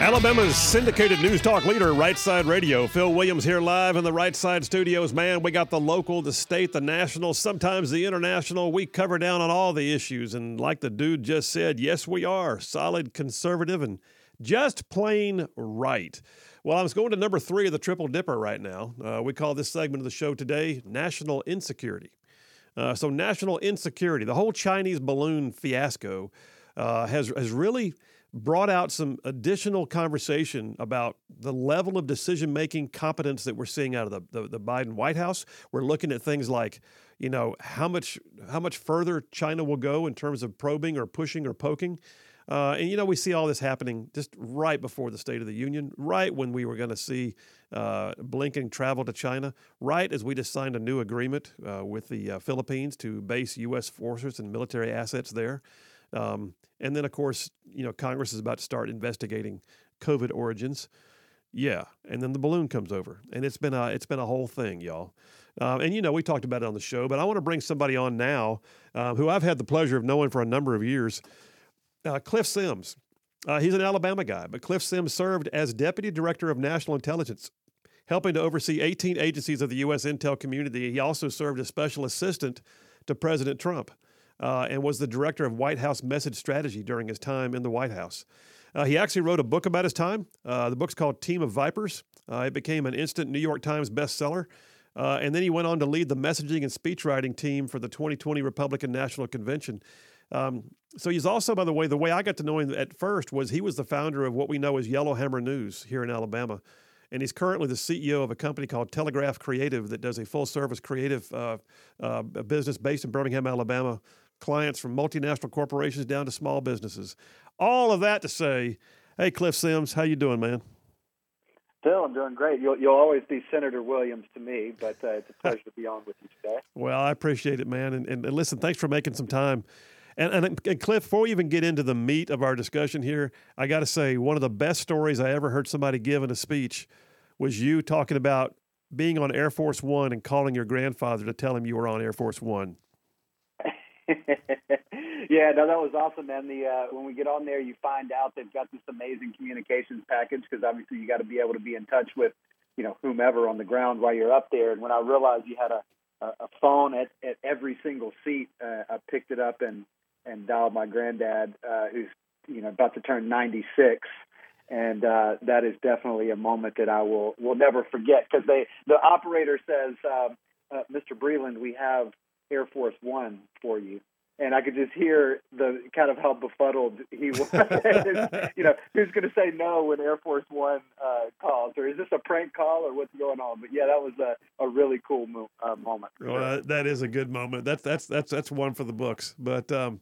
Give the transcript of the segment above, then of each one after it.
Alabama's syndicated news talk leader, Right Side Radio. Phil Williams here live in the Right Side studios. Man, we got the local, the state, the national, sometimes the international. We cover down on all the issues. And like the dude just said, yes, we are solid, conservative, and just plain right. Well, I was going to number three of the Triple Dipper right now. Uh, we call this segment of the show today National Insecurity. Uh, so, national insecurity, the whole Chinese balloon fiasco uh, has, has really brought out some additional conversation about the level of decision making competence that we're seeing out of the, the, the, Biden White House. We're looking at things like, you know, how much how much further China will go in terms of probing or pushing or poking. Uh, and you know, we see all this happening just right before the State of the Union, right when we were going to see uh, Blinken travel to China, right as we just signed a new agreement uh, with the uh, Philippines to base U.S. forces and military assets there. Um, and then, of course, you know, Congress is about to start investigating COVID origins. Yeah, and then the balloon comes over, and it's been a it's been a whole thing, y'all. Uh, and you know, we talked about it on the show, but I want to bring somebody on now uh, who I've had the pleasure of knowing for a number of years. Uh, Cliff Sims. Uh, he's an Alabama guy, but Cliff Sims served as deputy director of national intelligence, helping to oversee 18 agencies of the U.S. intel community. He also served as special assistant to President Trump uh, and was the director of White House message strategy during his time in the White House. Uh, he actually wrote a book about his time. Uh, the book's called Team of Vipers. Uh, it became an instant New York Times bestseller. Uh, and then he went on to lead the messaging and speechwriting team for the 2020 Republican National Convention. Um, so he's also, by the way, the way I got to know him at first was he was the founder of what we know as Yellowhammer News here in Alabama and he's currently the CEO of a company called Telegraph Creative that does a full service creative uh, uh, business based in Birmingham, Alabama. Clients from multinational corporations down to small businesses. All of that to say, hey, Cliff Sims, how you doing, man? Phil, I'm doing great. You'll, you'll always be Senator Williams to me, but uh, it's a pleasure to be on with you today. Well, I appreciate it, man. And, and, and listen, thanks for making some time. And, and, and, Cliff, before we even get into the meat of our discussion here, I got to say, one of the best stories I ever heard somebody give in a speech was you talking about being on Air Force One and calling your grandfather to tell him you were on Air Force One. yeah, no, that was awesome, man. The uh, when we get on there, you find out they've got this amazing communications package because obviously you got to be able to be in touch with, you know, whomever on the ground while you're up there. And when I realized you had a a phone at, at every single seat, uh, I picked it up and and dialed my granddad, uh, who's you know about to turn 96, and uh, that is definitely a moment that I will will never forget because they the operator says, uh, uh, Mr. Breland, we have Air Force One for you. And I could just hear the kind of how befuddled he was. you know, who's going to say no when Air Force One uh, calls, or is this a prank call, or what's going on? But yeah, that was a, a really cool mo- uh, moment. Well, sure. that is a good moment. That's that's that's that's one for the books. But um,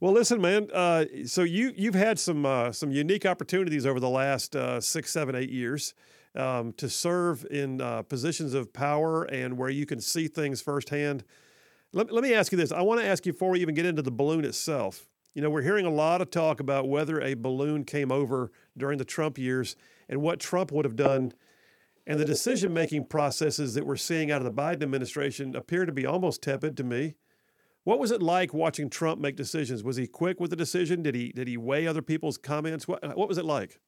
well, listen, man. Uh, so you you've had some uh, some unique opportunities over the last uh, six, seven, eight years um, to serve in uh, positions of power and where you can see things firsthand. Let, let me ask you this. I want to ask you before we even get into the balloon itself. You know, we're hearing a lot of talk about whether a balloon came over during the Trump years and what Trump would have done. And the decision making processes that we're seeing out of the Biden administration appear to be almost tepid to me. What was it like watching Trump make decisions? Was he quick with the decision? Did he did he weigh other people's comments? What what was it like?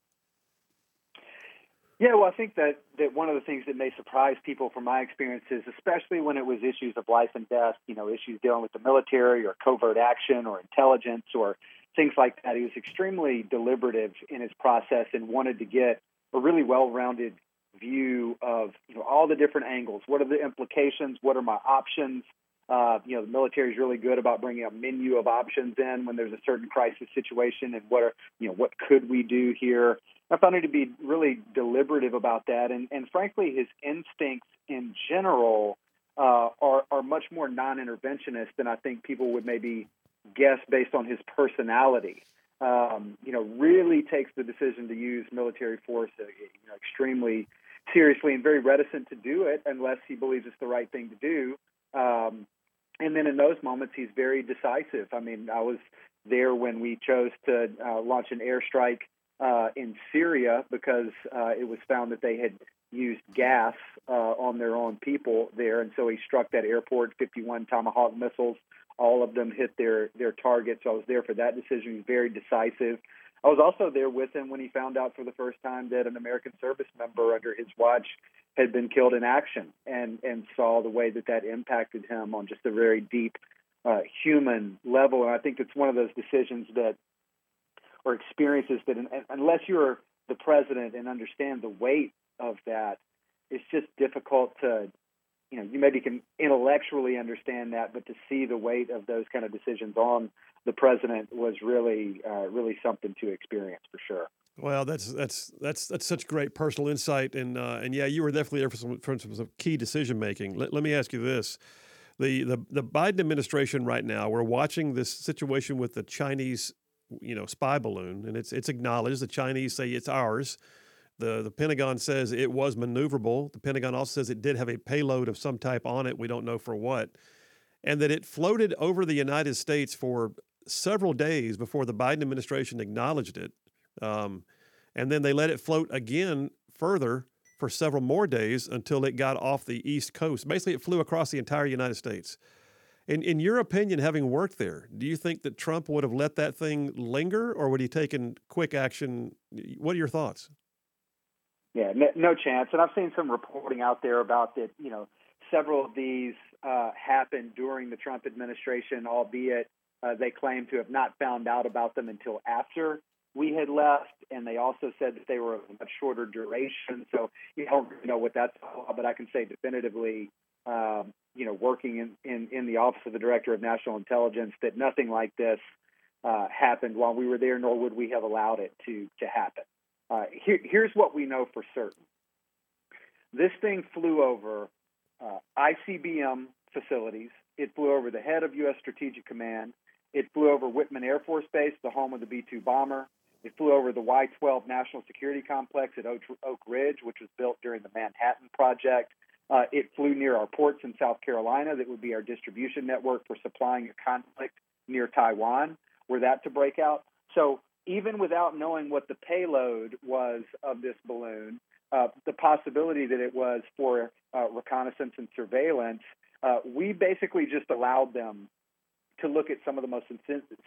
Yeah, well, I think that, that one of the things that may surprise people from my experiences, especially when it was issues of life and death, you know, issues dealing with the military or covert action or intelligence or things like that, he was extremely deliberative in his process and wanted to get a really well-rounded view of you know all the different angles. What are the implications? What are my options? Uh, you know, the military is really good about bringing a menu of options in when there's a certain crisis situation, and what are you know what could we do here? I found him to be really deliberative about that, and and frankly, his instincts in general uh, are are much more non-interventionist than I think people would maybe guess based on his personality. Um, you know, really takes the decision to use military force uh, you know, extremely seriously and very reticent to do it unless he believes it's the right thing to do. Um, and then in those moments, he's very decisive. I mean, I was there when we chose to uh, launch an airstrike uh, in Syria because uh, it was found that they had used gas uh, on their own people there, and so he struck that airport. 51 Tomahawk missiles, all of them hit their their targets. So I was there for that decision. He's very decisive. I was also there with him when he found out for the first time that an American service member under his watch had been killed in action, and and saw the way that that impacted him on just a very deep uh, human level. And I think it's one of those decisions that or experiences that, unless you're the president and understand the weight of that, it's just difficult to, you know, you maybe can intellectually understand that, but to see the weight of those kind of decisions on the president was really, uh, really something to experience for sure. Well, that's that's that's that's such great personal insight, and uh, and yeah, you were definitely there for some, for some key decision making. Let, let me ask you this: the, the the Biden administration right now, we're watching this situation with the Chinese, you know, spy balloon, and it's it's acknowledged the Chinese say it's ours. The, the Pentagon says it was maneuverable. The Pentagon also says it did have a payload of some type on it. We don't know for what. And that it floated over the United States for several days before the Biden administration acknowledged it. Um, and then they let it float again further for several more days until it got off the East Coast. Basically, it flew across the entire United States. In, in your opinion, having worked there, do you think that Trump would have let that thing linger or would he taken quick action? What are your thoughts? Yeah, no, chance. And I've seen some reporting out there about that. You know, several of these uh, happened during the Trump administration, albeit uh, they claim to have not found out about them until after we had left. And they also said that they were of much shorter duration. So you don't know what that's about, but I can say definitively, um, you know, working in, in, in the Office of the Director of National Intelligence, that nothing like this uh, happened while we were there, nor would we have allowed it to to happen. Uh, here, here's what we know for certain. This thing flew over uh, ICBM facilities. It flew over the head of U.S. Strategic Command. It flew over Whiteman Air Force Base, the home of the B 2 bomber. It flew over the Y 12 National Security Complex at Oak, Ridge, which was built during the Manhattan Project. Uh, it flew near our ports in South Carolina, that would be our distribution network for supplying a conflict near Taiwan, were that to break out. So even without knowing what the payload was of this balloon, uh, the possibility that it was for uh, reconnaissance and surveillance, uh, we basically just allowed them to look at some of the most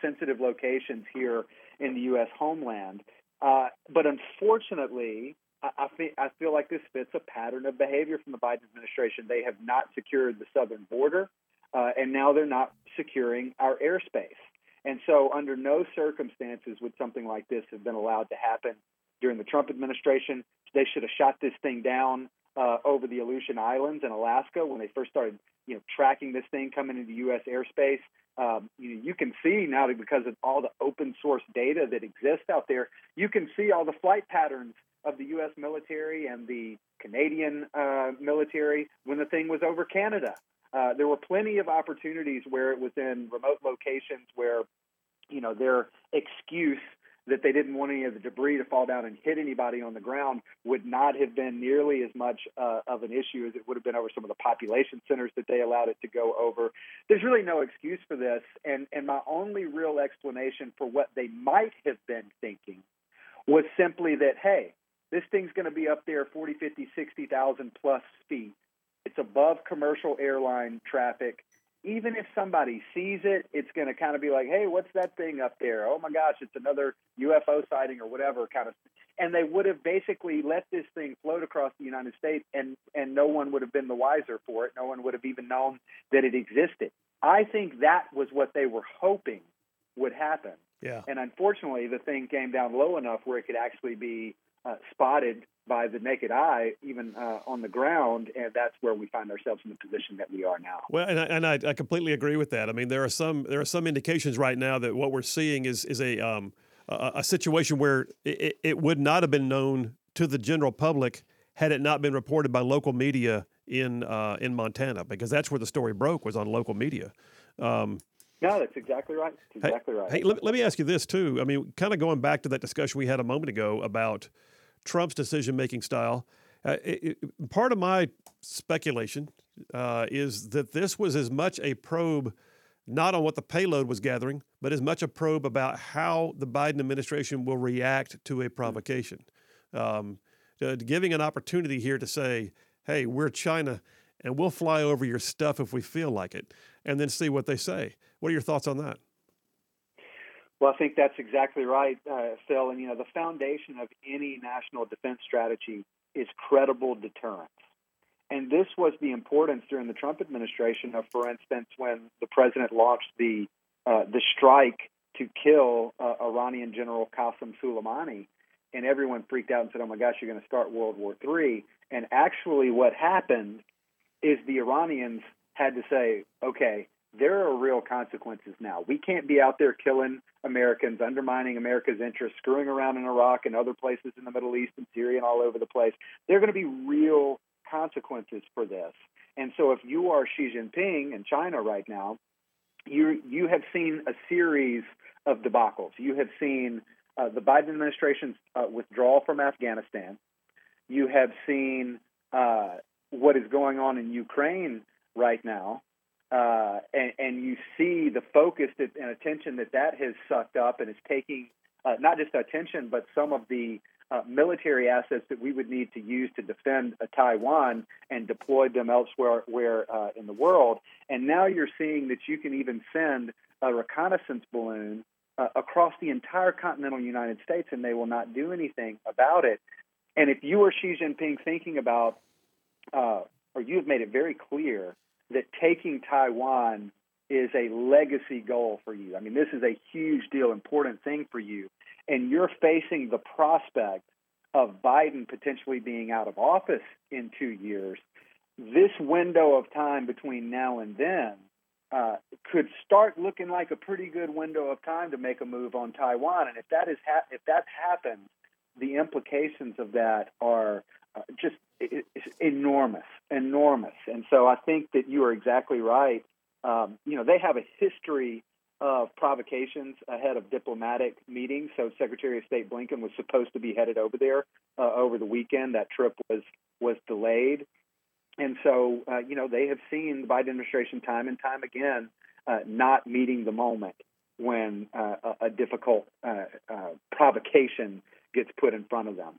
sensitive locations here in the U.S. homeland. Uh, but unfortunately, I, I, feel, like this fits a pattern of behavior from the Biden administration. They have not secured the southern border, uh, and now they're not securing our airspace. And so, under no circumstances would something like this have been allowed to happen during the Trump administration. They should have shot this thing down uh, over the Aleutian Islands in Alaska when they first started, you know, tracking this thing coming into U.S. airspace. Um, you, you can see now because of all the open source data that exists out there, you can see all the flight patterns of the U.S. military and the Canadian uh, military when the thing was over Canada. Uh, there were plenty of opportunities where it was in remote locations where, you know, their excuse that they didn't want any of the debris to fall down and hit anybody on the ground would not have been nearly as much uh, of an issue as it would have been over some of the population centers that they allowed it to go over. There's really no excuse for this, and and my only real explanation for what they might have been thinking was simply that hey, this thing's going to be up there 40, 50, 60,000 plus feet it's above commercial airline traffic. Even if somebody sees it, it's going to kind of be like, "Hey, what's that thing up there? Oh my gosh, it's another UFO sighting or whatever kind of." And they would have basically let this thing float across the United States, and and no one would have been the wiser for it. No one would have even known that it existed. I think that was what they were hoping would happen. Yeah. And unfortunately, the thing came down low enough where it could actually be uh, spotted by the naked eye, even uh, on the ground, and that's where we find ourselves in the position that we are now. Well, and I, and I, I completely agree with that. I mean, there are some there are some indications right now that what we're seeing is is a um, a, a situation where it, it would not have been known to the general public had it not been reported by local media in uh, in Montana, because that's where the story broke was on local media. Um, no, that's exactly right. That's exactly hey, right. Hey, let, let me ask you this too. I mean, kind of going back to that discussion we had a moment ago about Trump's decision making style. Uh, it, it, part of my speculation uh, is that this was as much a probe not on what the payload was gathering, but as much a probe about how the Biden administration will react to a provocation. Um, uh, giving an opportunity here to say, hey, we're China and we'll fly over your stuff if we feel like it, and then see what they say. What are your thoughts on that? Well, I think that's exactly right, uh, Phil. And, you know, the foundation of any national defense strategy is credible deterrence. And this was the importance during the Trump administration of, for instance, when the president launched the uh, the strike to kill uh, Iranian General Qasem Soleimani, and everyone freaked out and said, "Oh my gosh, you're going to start World War III." And actually, what happened is the Iranians had to say, "Okay, there are real consequences now. We can't be out there killing Americans, undermining America's interests, screwing around in Iraq and other places in the Middle East and Syria and all over the place. There are going to be real consequences for this. And so, if you are Xi Jinping in China right now, you you have seen a series of debacles. You have seen uh, the Biden administration's uh, withdrawal from Afghanistan. You have seen uh, what is going on in Ukraine right now, uh, and, and, you see the focus that, and attention that that has sucked up and is taking uh, not just attention, but some of the uh, military assets that we would need to use to defend uh, Taiwan and deploy them elsewhere where, uh, in the world. And now you're seeing that you can even send a reconnaissance balloon uh, across the entire continental United States and they will not do anything about it. And if you are Xi Jinping thinking about, uh, or you have made it very clear that taking Taiwan is a legacy goal for you. I mean, this is a huge deal, important thing for you and you're facing the prospect of Biden potentially being out of office in two years, this window of time between now and then uh, could start looking like a pretty good window of time to make a move on Taiwan. And if that is ha- if that happens, the implications of that are uh, just enormous, enormous. And so I think that you are exactly right. Um, you know, they have a history of provocations ahead of diplomatic meetings. So Secretary of State Blinken was supposed to be headed over there uh, over the weekend. That trip was was delayed, and so uh, you know they have seen the Biden administration time and time again uh, not meeting the moment when uh, a, a, difficult uh, uh, provocation gets put in front of them.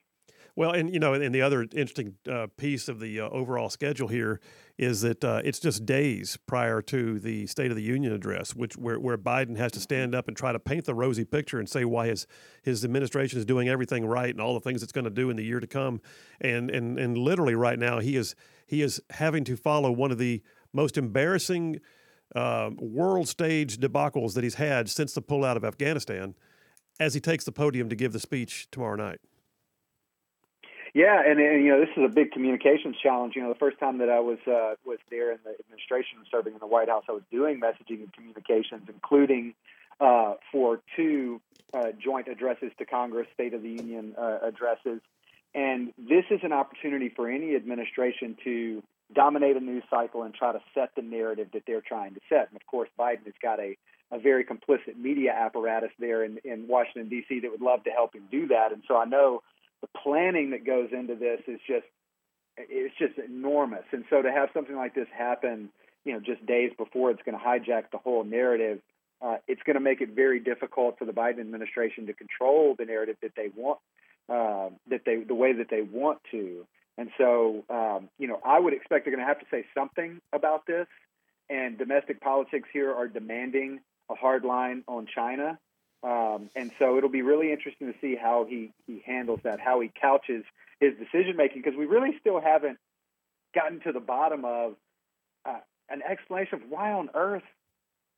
Well, and you know, and the other interesting uh, piece of the uh, overall schedule here is that uh, it's just days prior to the State of the Union address, which where, where Biden has to stand up and try to paint the rosy picture and say why his his administration is doing everything right and all the things it's going to do in the year to come, and and and literally right now he is he is having to follow one of the most embarrassing uh, world stage debacles that he's had since the pullout of Afghanistan, as he takes the podium to give the speech tomorrow night. Yeah, and, and you know this is a big communications challenge. You know, the first time that I was uh, was there in the administration serving in the White House, I was doing messaging and communications, including uh, for two uh, joint addresses to Congress, State of the Union uh, addresses. And this is an opportunity for any administration to dominate a news cycle and try to set the narrative that they're trying to set. And of course, Biden has got a, a very complicit media apparatus there in, in Washington, D.C., that would love to help him do that. And so I know the planning that goes into this is just it's just enormous. And so to have something like this happen, you know, just days before it's going to hijack the whole narrative, uh, it's going to make it very difficult for the Biden administration to control the narrative that they want, uh, that they the way that they want to. And so, um, you know, I would expect they're going to have to say something about this. And domestic politics here are demanding a hard line on China. Um, and so it'll be really interesting to see how he, he handles that, how he couches his decision making, because we really still haven't gotten to the bottom of uh, an explanation of why on earth,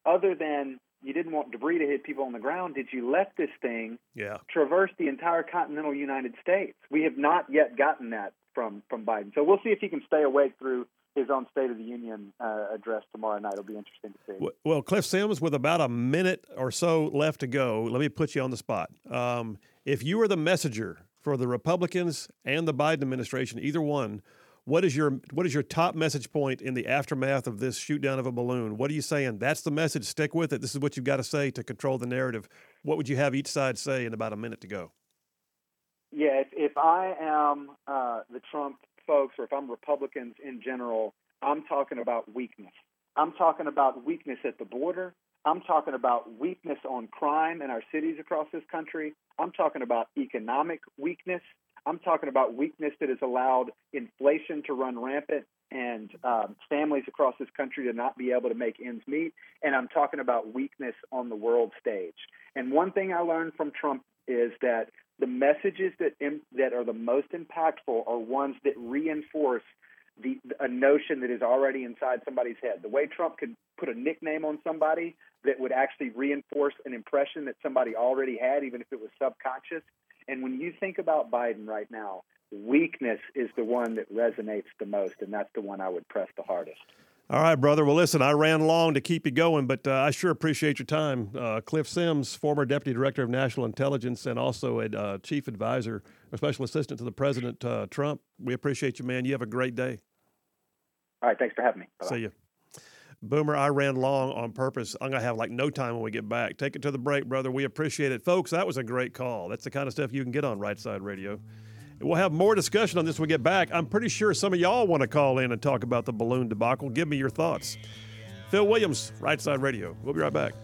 other than you didn't want debris to hit people on the ground, did you let this thing yeah. traverse the entire continental United States? We have not yet gotten that from from Biden. So we'll see if he can stay awake through his own State of the Union uh, address tomorrow night. It'll be interesting to see. Well, Cliff Sims, with about a minute or so left to go, let me put you on the spot. Um, if you were the messenger for the Republicans and the Biden administration, either one, what is your what is your top message point in the aftermath of this shoot down of a balloon? What are you saying? That's the message. Stick with it. This is what you've got to say to control the narrative. What would you have each side say in about a minute to go? Yeah, if, if I am uh, the Trump folks or if I'm Republicans in general, I'm talking about weakness. I'm talking about weakness at the border. I'm talking about weakness on crime in our cities across this country. I'm talking about economic weakness. I'm talking about weakness that has allowed inflation to run rampant and um, families across this country to not be able to make ends meet. And I'm talking about weakness on the world stage. And one thing I learned from Trump is that the messages that that are the most impactful are ones that reinforce the a notion that is already inside somebody's head. The way Trump could put a nickname on somebody that would actually reinforce an impression that somebody already had, even if it was subconscious. And when you think about Biden right now, weakness is the one that resonates the most, and that's the one I would press the hardest. All right, brother. Well, listen, I ran long to keep you going, but uh, I sure appreciate your time. Uh, Cliff Sims, former Deputy Director of National Intelligence and also a uh, Chief Advisor, a Special Assistant to the President uh, Trump. We appreciate you, man. You have a great day. All right. Thanks for having me. Bye-bye. See you. Boomer, I ran long on purpose. I'm going to have like no time when we get back. Take it to the break, brother. We appreciate it. Folks, that was a great call. That's the kind of stuff you can get on Right Side Radio. We'll have more discussion on this when we get back. I'm pretty sure some of y'all want to call in and talk about the balloon debacle. Give me your thoughts. Phil Williams, Right Side Radio. We'll be right back.